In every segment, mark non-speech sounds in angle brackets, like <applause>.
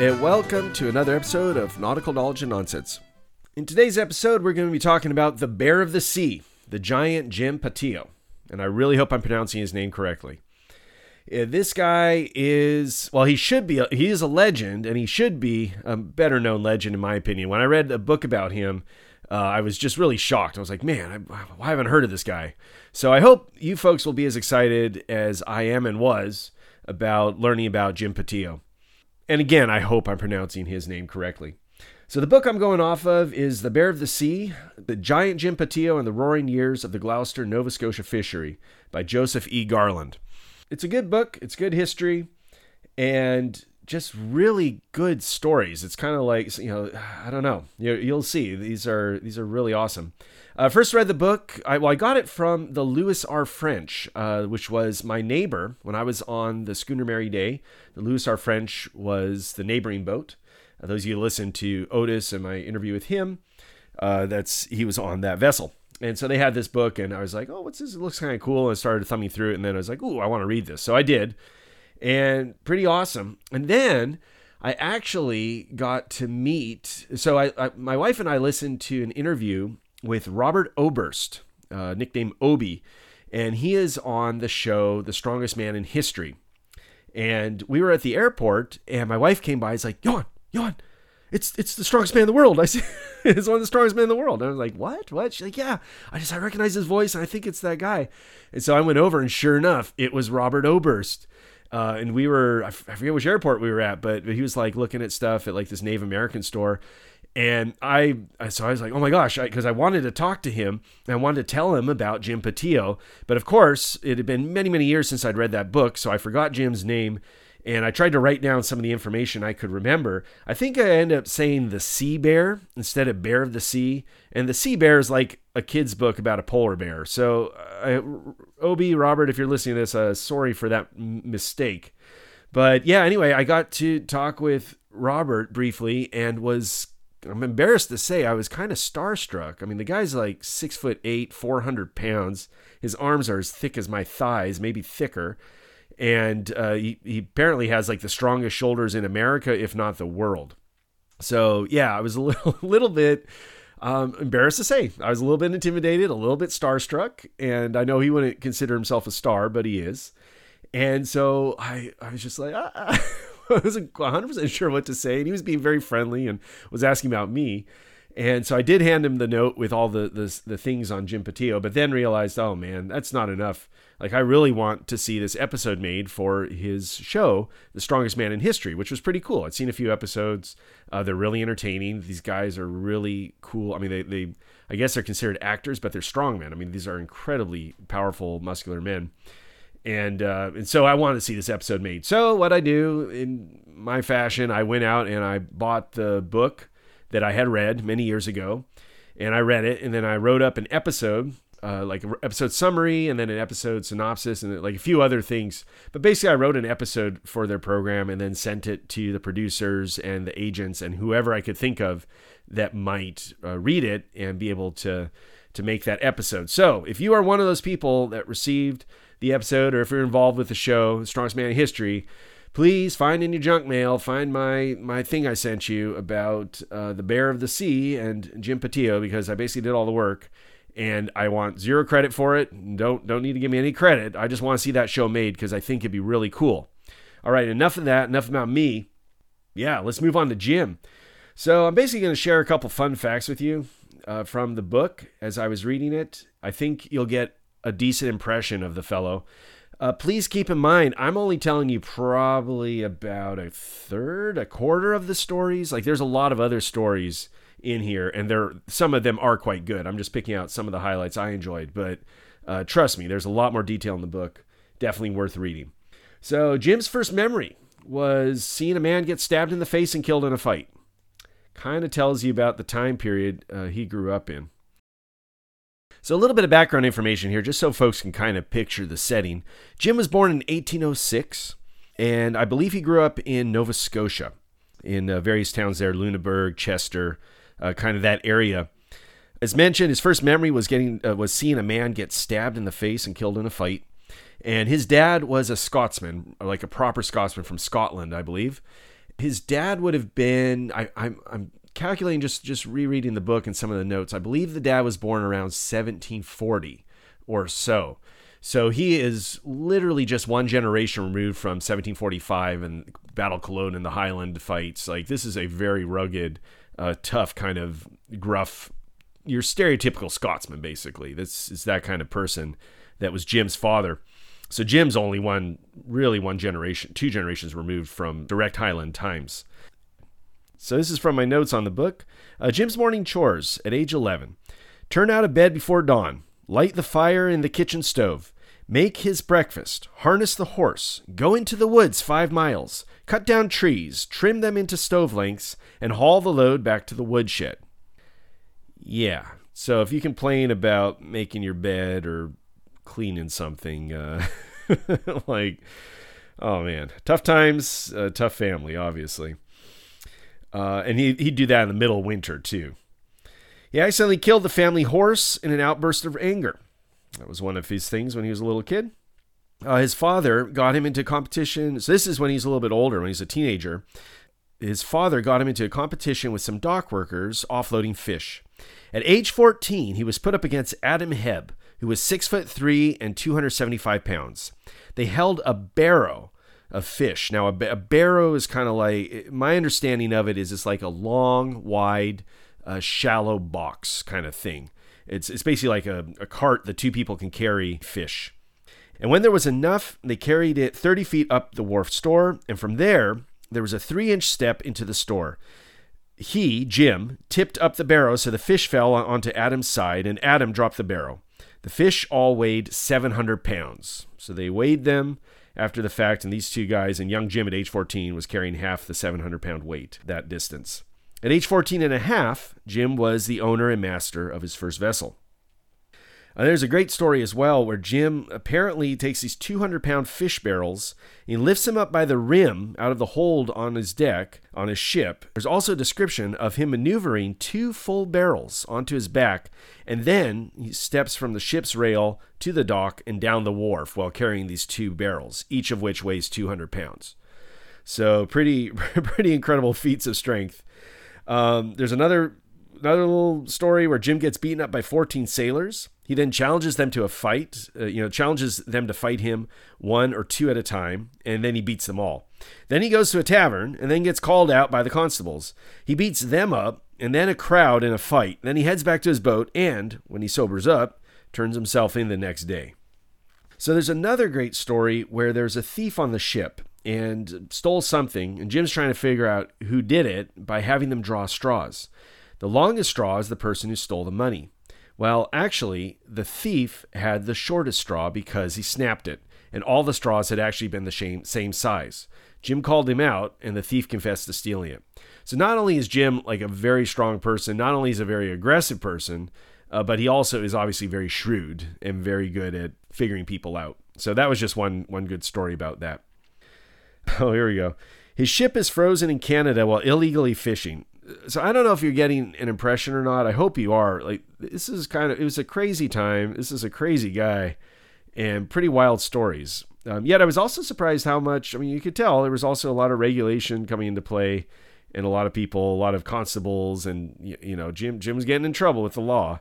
and welcome to another episode of Nautical Knowledge and Nonsense. In today's episode, we're going to be talking about the bear of the sea, the giant Jim Patillo, and I really hope I'm pronouncing his name correctly. Uh, This guy is, well, he should be, he is a legend, and he should be a better known legend, in my opinion. When I read a book about him, uh, I was just really shocked. I was like, man, I, I haven't heard of this guy. So I hope you folks will be as excited as I am and was about learning about Jim Patillo. And again, I hope I'm pronouncing his name correctly. So the book I'm going off of is The Bear of the Sea, The Giant Jim Patillo and the Roaring Years of the Gloucester, Nova Scotia Fishery by Joseph E. Garland. It's a good book, it's good history, and just really good stories. It's kind of like, you know, I don't know. You, you'll see. These are these are really awesome. Uh, first read the book. I, well, I got it from the Louis R. French, uh, which was my neighbor when I was on the schooner Mary Day. The Louis R. French was the neighboring boat. Uh, those of you who listened to Otis and my interview with him, uh, that's he was on that vessel. And so they had this book, and I was like, "Oh, what's this? It looks kind of cool." And I started thumbing through it, and then I was like, "Ooh, I want to read this." So I did, and pretty awesome. And then I actually got to meet. So I, I my wife and I listened to an interview with Robert Oberst, uh, nicknamed Obi, and he is on the show The Strongest Man in History. And we were at the airport, and my wife came by. It's like, Yon, Yon, it's it's the strongest man in the world. <laughs> I see, it's one of the strongest men in the world. And I was like, what? What? She's like, yeah. I just I recognize his voice, and I think it's that guy. And so I went over, and sure enough, it was Robert Oberst. Uh, and we were I, f- I forget which airport we were at, but, but he was like looking at stuff at like this Native American store. And I, so I was like, oh my gosh, because I, I wanted to talk to him and I wanted to tell him about Jim Patillo. But of course, it had been many, many years since I'd read that book, so I forgot Jim's name. And I tried to write down some of the information I could remember. I think I ended up saying the sea bear instead of bear of the sea. And the sea bear is like a kid's book about a polar bear. So, uh, Obi, Robert, if you're listening to this, uh, sorry for that m- mistake. But yeah, anyway, I got to talk with Robert briefly and was I'm embarrassed to say I was kind of starstruck. I mean, the guy's like six foot eight, 400 pounds. His arms are as thick as my thighs, maybe thicker. And uh, he, he apparently has like the strongest shoulders in America, if not the world. So yeah, I was a <laughs> little, little bit um, embarrassed to say. I was a little bit intimidated, a little bit starstruck. And I know he wouldn't consider himself a star, but he is. And so I, I was just like, ah. <laughs> <laughs> I wasn't 100% sure what to say. And he was being very friendly and was asking about me. And so I did hand him the note with all the, the, the things on Jim Patillo, but then realized, oh man, that's not enough. Like, I really want to see this episode made for his show, The Strongest Man in History, which was pretty cool. I'd seen a few episodes. Uh, they're really entertaining. These guys are really cool. I mean, they, they, I guess they're considered actors, but they're strong men. I mean, these are incredibly powerful, muscular men and uh, and so I wanted to see this episode made. So what I do in my fashion, I went out and I bought the book that I had read many years ago, and I read it, and then I wrote up an episode, uh, like an episode summary, and then an episode synopsis, and like a few other things. But basically, I wrote an episode for their program, and then sent it to the producers and the agents and whoever I could think of that might uh, read it and be able to to make that episode. So if you are one of those people that received the episode, or if you're involved with the show, Strongest Man in History, please find in your junk mail, find my my thing I sent you about uh, the Bear of the Sea and Jim Patillo because I basically did all the work, and I want zero credit for it. Don't don't need to give me any credit. I just want to see that show made because I think it'd be really cool. All right, enough of that. Enough about me. Yeah, let's move on to Jim. So I'm basically going to share a couple fun facts with you uh, from the book as I was reading it. I think you'll get a decent impression of the fellow. Uh, please keep in mind, I'm only telling you probably about a third, a quarter of the stories. Like, there's a lot of other stories in here, and there some of them are quite good. I'm just picking out some of the highlights I enjoyed, but uh, trust me, there's a lot more detail in the book. Definitely worth reading. So, Jim's first memory was seeing a man get stabbed in the face and killed in a fight. Kind of tells you about the time period uh, he grew up in. So, a little bit of background information here, just so folks can kind of picture the setting. Jim was born in 1806, and I believe he grew up in Nova Scotia, in uh, various towns there Lunenburg, Chester, uh, kind of that area. As mentioned, his first memory was getting uh, was seeing a man get stabbed in the face and killed in a fight. And his dad was a Scotsman, like a proper Scotsman from Scotland, I believe. His dad would have been. I, I'm I'm calculating just just rereading the book and some of the notes. I believe the dad was born around 1740 or so. So he is literally just one generation removed from 1745 and Battle Culloden and the Highland fights. Like this is a very rugged, uh, tough kind of gruff. Your stereotypical Scotsman, basically. This is that kind of person that was Jim's father. So Jim's only one, really one generation, two generations removed from direct Highland times. So this is from my notes on the book. Uh, Jim's morning chores at age 11. Turn out of bed before dawn light the fire in the kitchen stove, make his breakfast, harness the horse, go into the woods five miles, cut down trees, trim them into stove lengths, and haul the load back to the woodshed. Yeah, so if you complain about making your bed or cleaning something, uh, <laughs> like, oh man, tough times, uh, tough family, obviously. Uh, and he, he'd do that in the middle of winter, too. He accidentally killed the family horse in an outburst of anger. That was one of his things when he was a little kid. Uh, his father got him into competition. This is when he's a little bit older, when he's a teenager. His father got him into a competition with some dock workers offloading fish. At age 14, he was put up against Adam Hebb, who was six foot three and 275 pounds. They held a barrow of fish. Now, a, a barrow is kind of like my understanding of it is it's like a long, wide a shallow box kind of thing. It's, it's basically like a, a cart that two people can carry fish. And when there was enough, they carried it 30 feet up the wharf store, and from there, there was a three inch step into the store. He, Jim, tipped up the barrow so the fish fell onto Adam's side, and Adam dropped the barrow. The fish all weighed 700 pounds. So they weighed them after the fact, and these two guys, and young Jim at age 14 was carrying half the 700 pound weight that distance. At age 14 and a half, Jim was the owner and master of his first vessel. Uh, there's a great story as well where Jim apparently takes these 200 pound fish barrels, he lifts them up by the rim out of the hold on his deck on his ship. There's also a description of him maneuvering two full barrels onto his back, and then he steps from the ship's rail to the dock and down the wharf while carrying these two barrels, each of which weighs 200 pounds. So pretty, <laughs> pretty incredible feats of strength. Um, there's another another little story where Jim gets beaten up by 14 sailors. He then challenges them to a fight, uh, you know, challenges them to fight him one or two at a time, and then he beats them all. Then he goes to a tavern and then gets called out by the constables. He beats them up and then a crowd in a fight. Then he heads back to his boat and, when he sobers up, turns himself in the next day. So there's another great story where there's a thief on the ship and stole something, and Jim's trying to figure out who did it by having them draw straws. The longest straw is the person who stole the money. Well, actually, the thief had the shortest straw because he snapped it, and all the straws had actually been the same, same size. Jim called him out, and the thief confessed to stealing it. So not only is Jim like a very strong person, not only is a very aggressive person, uh, but he also is obviously very shrewd and very good at figuring people out. So that was just one one good story about that. <laughs> Oh, here we go. His ship is frozen in Canada while illegally fishing. So I don't know if you're getting an impression or not. I hope you are. Like this is kind of it was a crazy time. This is a crazy guy, and pretty wild stories. Um, yet I was also surprised how much. I mean, you could tell there was also a lot of regulation coming into play, and a lot of people, a lot of constables, and you know, Jim Jim's getting in trouble with the law.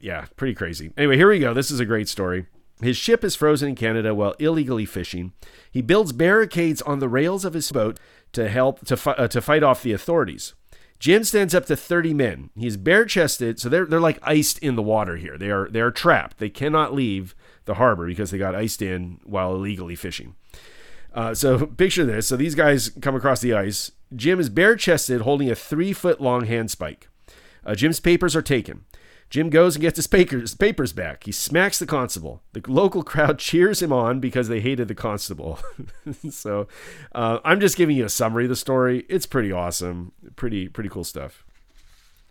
Yeah, pretty crazy. Anyway, here we go. This is a great story. His ship is frozen in Canada while illegally fishing. He builds barricades on the rails of his boat to help to, fi- uh, to fight off the authorities. Jim stands up to 30 men. He's bare chested, so they're, they're like iced in the water here. They are, they are trapped. They cannot leave the harbor because they got iced in while illegally fishing. Uh, so <laughs> picture this. So these guys come across the ice. Jim is bare chested, holding a three foot long handspike. Uh, Jim's papers are taken. Jim goes and gets his papers, papers back. He smacks the constable. The local <laughs> crowd cheers him on because they hated the constable. <laughs> so uh, I'm just giving you a summary of the story. It's pretty awesome. Pretty, pretty cool stuff.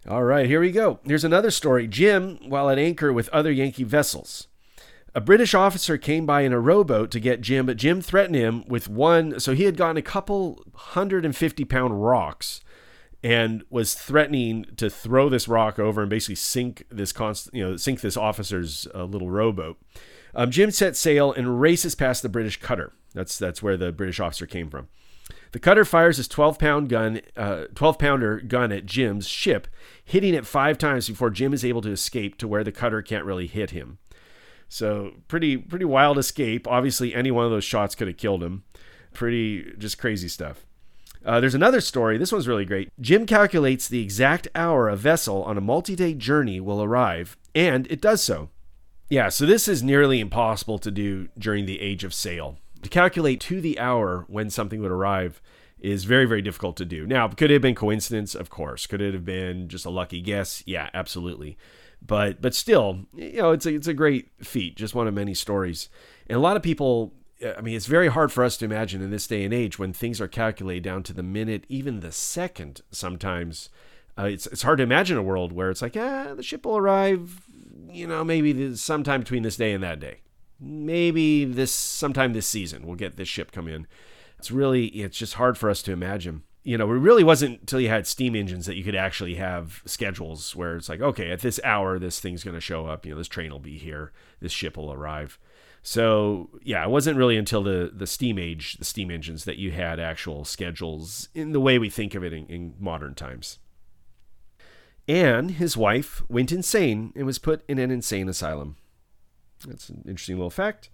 All right, here we go. Here's another story. Jim, while at anchor with other Yankee vessels, a British officer came by in a rowboat to get Jim, but Jim threatened him with one. So he had gotten a couple hundred and fifty pound rocks and was threatening to throw this rock over and basically sink this const- you know sink this officer's uh, little rowboat. Um, Jim set sail and races past the British cutter. That's that's where the British officer came from. The cutter fires his 12 pound gun, uh, 12 pounder gun at Jim's ship, hitting it five times before Jim is able to escape to where the cutter can't really hit him. So pretty pretty wild escape. Obviously, any one of those shots could have killed him. Pretty just crazy stuff. Uh, there's another story. This one's really great. Jim calculates the exact hour a vessel on a multi day journey will arrive, and it does so. Yeah, so this is nearly impossible to do during the age of sail. To calculate to the hour when something would arrive is very, very difficult to do. Now, could it have been coincidence? Of course. Could it have been just a lucky guess? Yeah, absolutely. But but still, you know, it's a, it's a great feat, just one of many stories. And a lot of people I mean, it's very hard for us to imagine in this day and age when things are calculated down to the minute, even the second. Sometimes uh, it's it's hard to imagine a world where it's like, ah, the ship will arrive, you know, maybe sometime between this day and that day. Maybe this sometime this season we'll get this ship come in. It's really it's just hard for us to imagine. You know, it really wasn't until you had steam engines that you could actually have schedules where it's like, okay, at this hour this thing's going to show up. You know, this train will be here, this ship will arrive. So yeah, it wasn't really until the the steam age, the steam engines, that you had actual schedules in the way we think of it in, in modern times. Anne, his wife, went insane and was put in an insane asylum. That's an interesting little fact.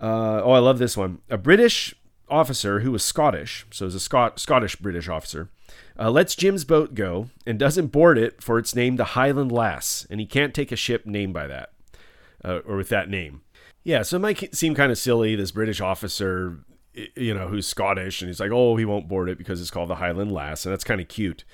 Uh, oh, I love this one. A British officer who was Scottish, so was a Scot- Scottish British officer, uh, lets Jim's boat go and doesn't board it for its name, the Highland Lass, and he can't take a ship named by that uh, or with that name. Yeah, so it might seem kind of silly. This British officer, you know, who's Scottish, and he's like, oh, he won't board it because it's called the Highland Lass, and that's kind of cute.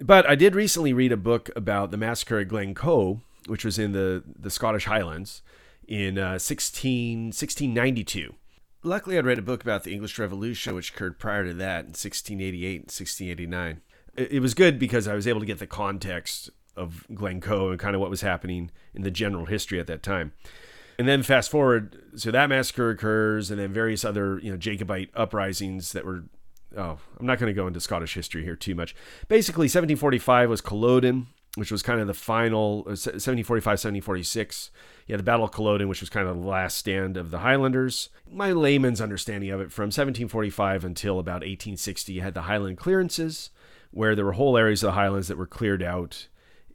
But I did recently read a book about the massacre at Glencoe, which was in the, the Scottish Highlands in uh, 16, 1692. Luckily, I'd read a book about the English Revolution, which occurred prior to that in 1688 and 1689. It, it was good because I was able to get the context of Glencoe and kind of what was happening in the general history at that time. And then fast forward, so that massacre occurs, and then various other you know Jacobite uprisings that were. Oh, I'm not going to go into Scottish history here too much. Basically, 1745 was Culloden, which was kind of the final 1745 1746 yeah the battle of culloden which was kind of the last stand of the highlanders my layman's understanding of it from 1745 until about 1860 you had the highland clearances where there were whole areas of the highlands that were cleared out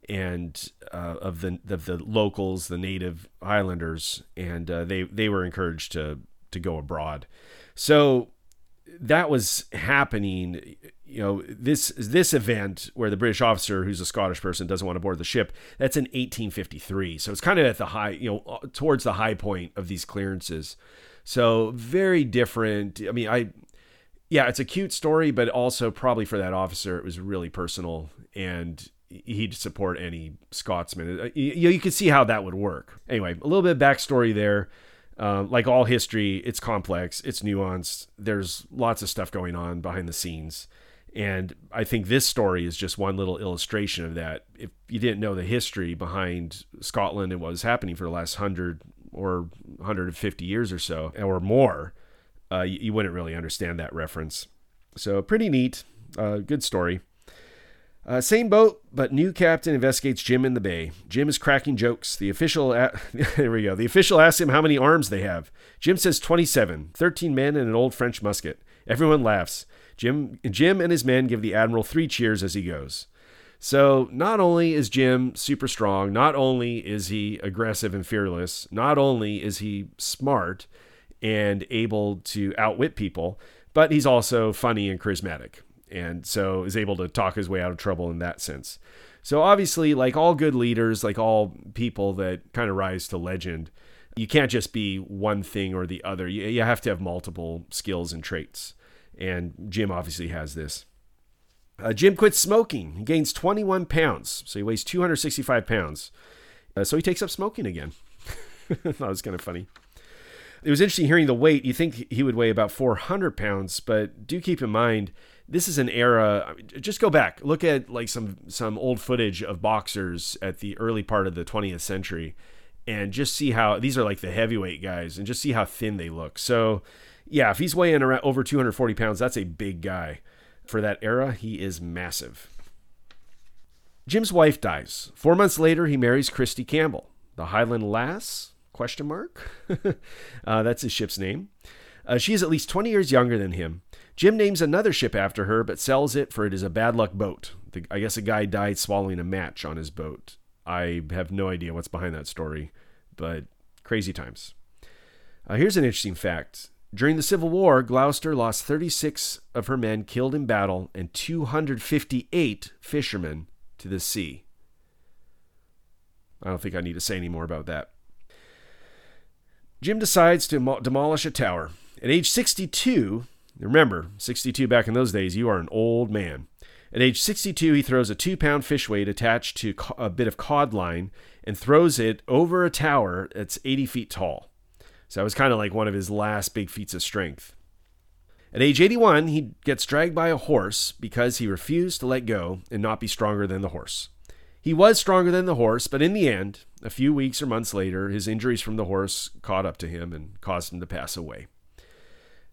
and uh, of the of the locals, the native Highlanders, and uh, they they were encouraged to to go abroad. So that was happening. You know, this this event where the British officer, who's a Scottish person, doesn't want to board the ship. That's in 1853. So it's kind of at the high, you know, uh, towards the high point of these clearances. So very different. I mean, I yeah, it's a cute story, but also probably for that officer, it was really personal and he'd support any Scotsman. Uh, you, you could see how that would work. Anyway, a little bit of backstory there. Uh, like all history, it's complex, it's nuanced. There's lots of stuff going on behind the scenes. And I think this story is just one little illustration of that. If you didn't know the history behind Scotland and what was happening for the last 100 or 150 years or so, or more, uh, you, you, wouldn't really understand that reference. So, pretty neat. Uh, good story. Uh, same boat, but new captain investigates Jim in the bay. Jim is cracking jokes. The official, a- <laughs> there we go. The official asks him how many arms they have. Jim says 27, 13 men and an old French musket. Everyone laughs. Jim, Jim and his men give the admiral three cheers as he goes. So not only is Jim super strong, not only is he aggressive and fearless, not only is he smart and able to outwit people, but he's also funny and charismatic and so is able to talk his way out of trouble in that sense. So obviously, like all good leaders, like all people that kind of rise to legend, you can't just be one thing or the other. You, you have to have multiple skills and traits. And Jim obviously has this. Uh, Jim quits smoking. He gains 21 pounds. So he weighs 265 pounds. Uh, so he takes up smoking again. <laughs> that was kind of funny. It was interesting hearing the weight. You think he would weigh about 400 pounds, but do keep in mind this is an era just go back look at like some some old footage of boxers at the early part of the 20th century and just see how these are like the heavyweight guys and just see how thin they look. So yeah if he's weighing around over 240 pounds that's a big guy. For that era he is massive. Jim's wife dies. Four months later he marries christy campbell. The highland lass? Question mark? <laughs> Uh, that's his ship's name. Uh, she is at least 20 years younger than him Jim names another ship after her, but sells it for it is a bad luck boat. The, I guess a guy died swallowing a match on his boat. I have no idea what's behind that story, but crazy times. Uh, here's an interesting fact. During the Civil War, Gloucester lost 36 of her men killed in battle and 258 fishermen to the sea. I don't think I need to say any more about that. Jim decides to demolish a tower. At age 62, remember, 62 back in those days, you are an old man. At age 62, he throws a two pound fish weight attached to a bit of cod line and throws it over a tower that's 80 feet tall. So that was kind of like one of his last big feats of strength. At age 81, he gets dragged by a horse because he refused to let go and not be stronger than the horse. He was stronger than the horse, but in the end, a few weeks or months later, his injuries from the horse caught up to him and caused him to pass away.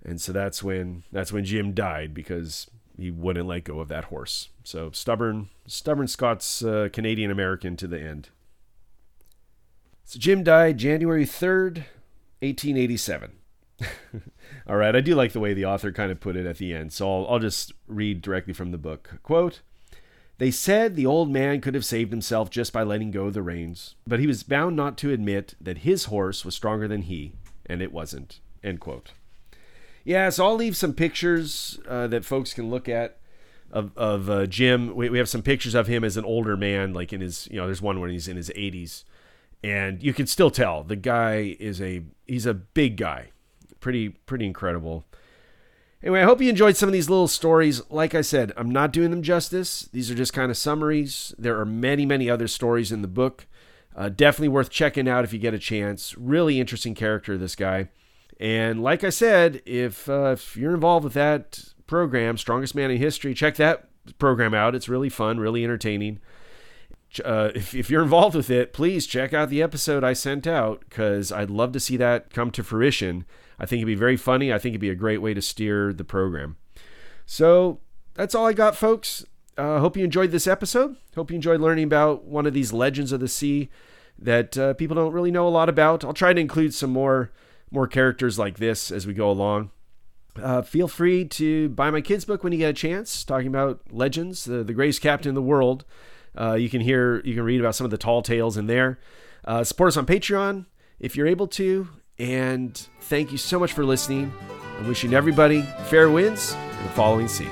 And so that's when that's when Jim died because he wouldn't let go of that horse. So stubborn, stubborn Scots uh, Canadian American to the end. So Jim died January 3rd, 1887. <laughs> All right, I do like the way the author kind of put it at the end, so I'll, I'll just read directly from the book. Quote They said the old man could have saved himself just by letting go of the reins, but he was bound not to admit that his horse was stronger than he, and it wasn't. End quote. Yeah, so I'll leave some pictures uh, that folks can look at of, of uh, Jim. We, we have some pictures of him as an older man, like in his, you know, there's one when he's in his 80s. And you can still tell the guy is a, he's a big guy. Pretty, pretty incredible. Anyway, I hope you enjoyed some of these little stories. Like I said, I'm not doing them justice. These are just kind of summaries. There are many, many other stories in the book. Uh, definitely worth checking out if you get a chance. Really interesting character, this guy. And like I said, if uh, if you're involved with that program, Strongest Man in History, check that program out. It's really fun, really entertaining. Uh, if, if you're involved with it, please check out the episode I sent out because I'd love to see that come to fruition. I think it'd be very funny. I think it'd be a great way to steer the program. So that's all I got, folks. Uh, hope you enjoyed this episode. Hope you enjoyed learning about one of these legends of the sea that uh, people don't really know a lot about. I'll try to include some more more characters like this as we go along. Uh, feel free to buy my kids' book when you get a chance, talking about legends, the, the greatest captain in the world. Uh, you can hear, you can read about some of the tall tales in there. Uh, support us on Patreon if you're able to. And thank you so much for listening. I'm wishing everybody fair winds in the following sea.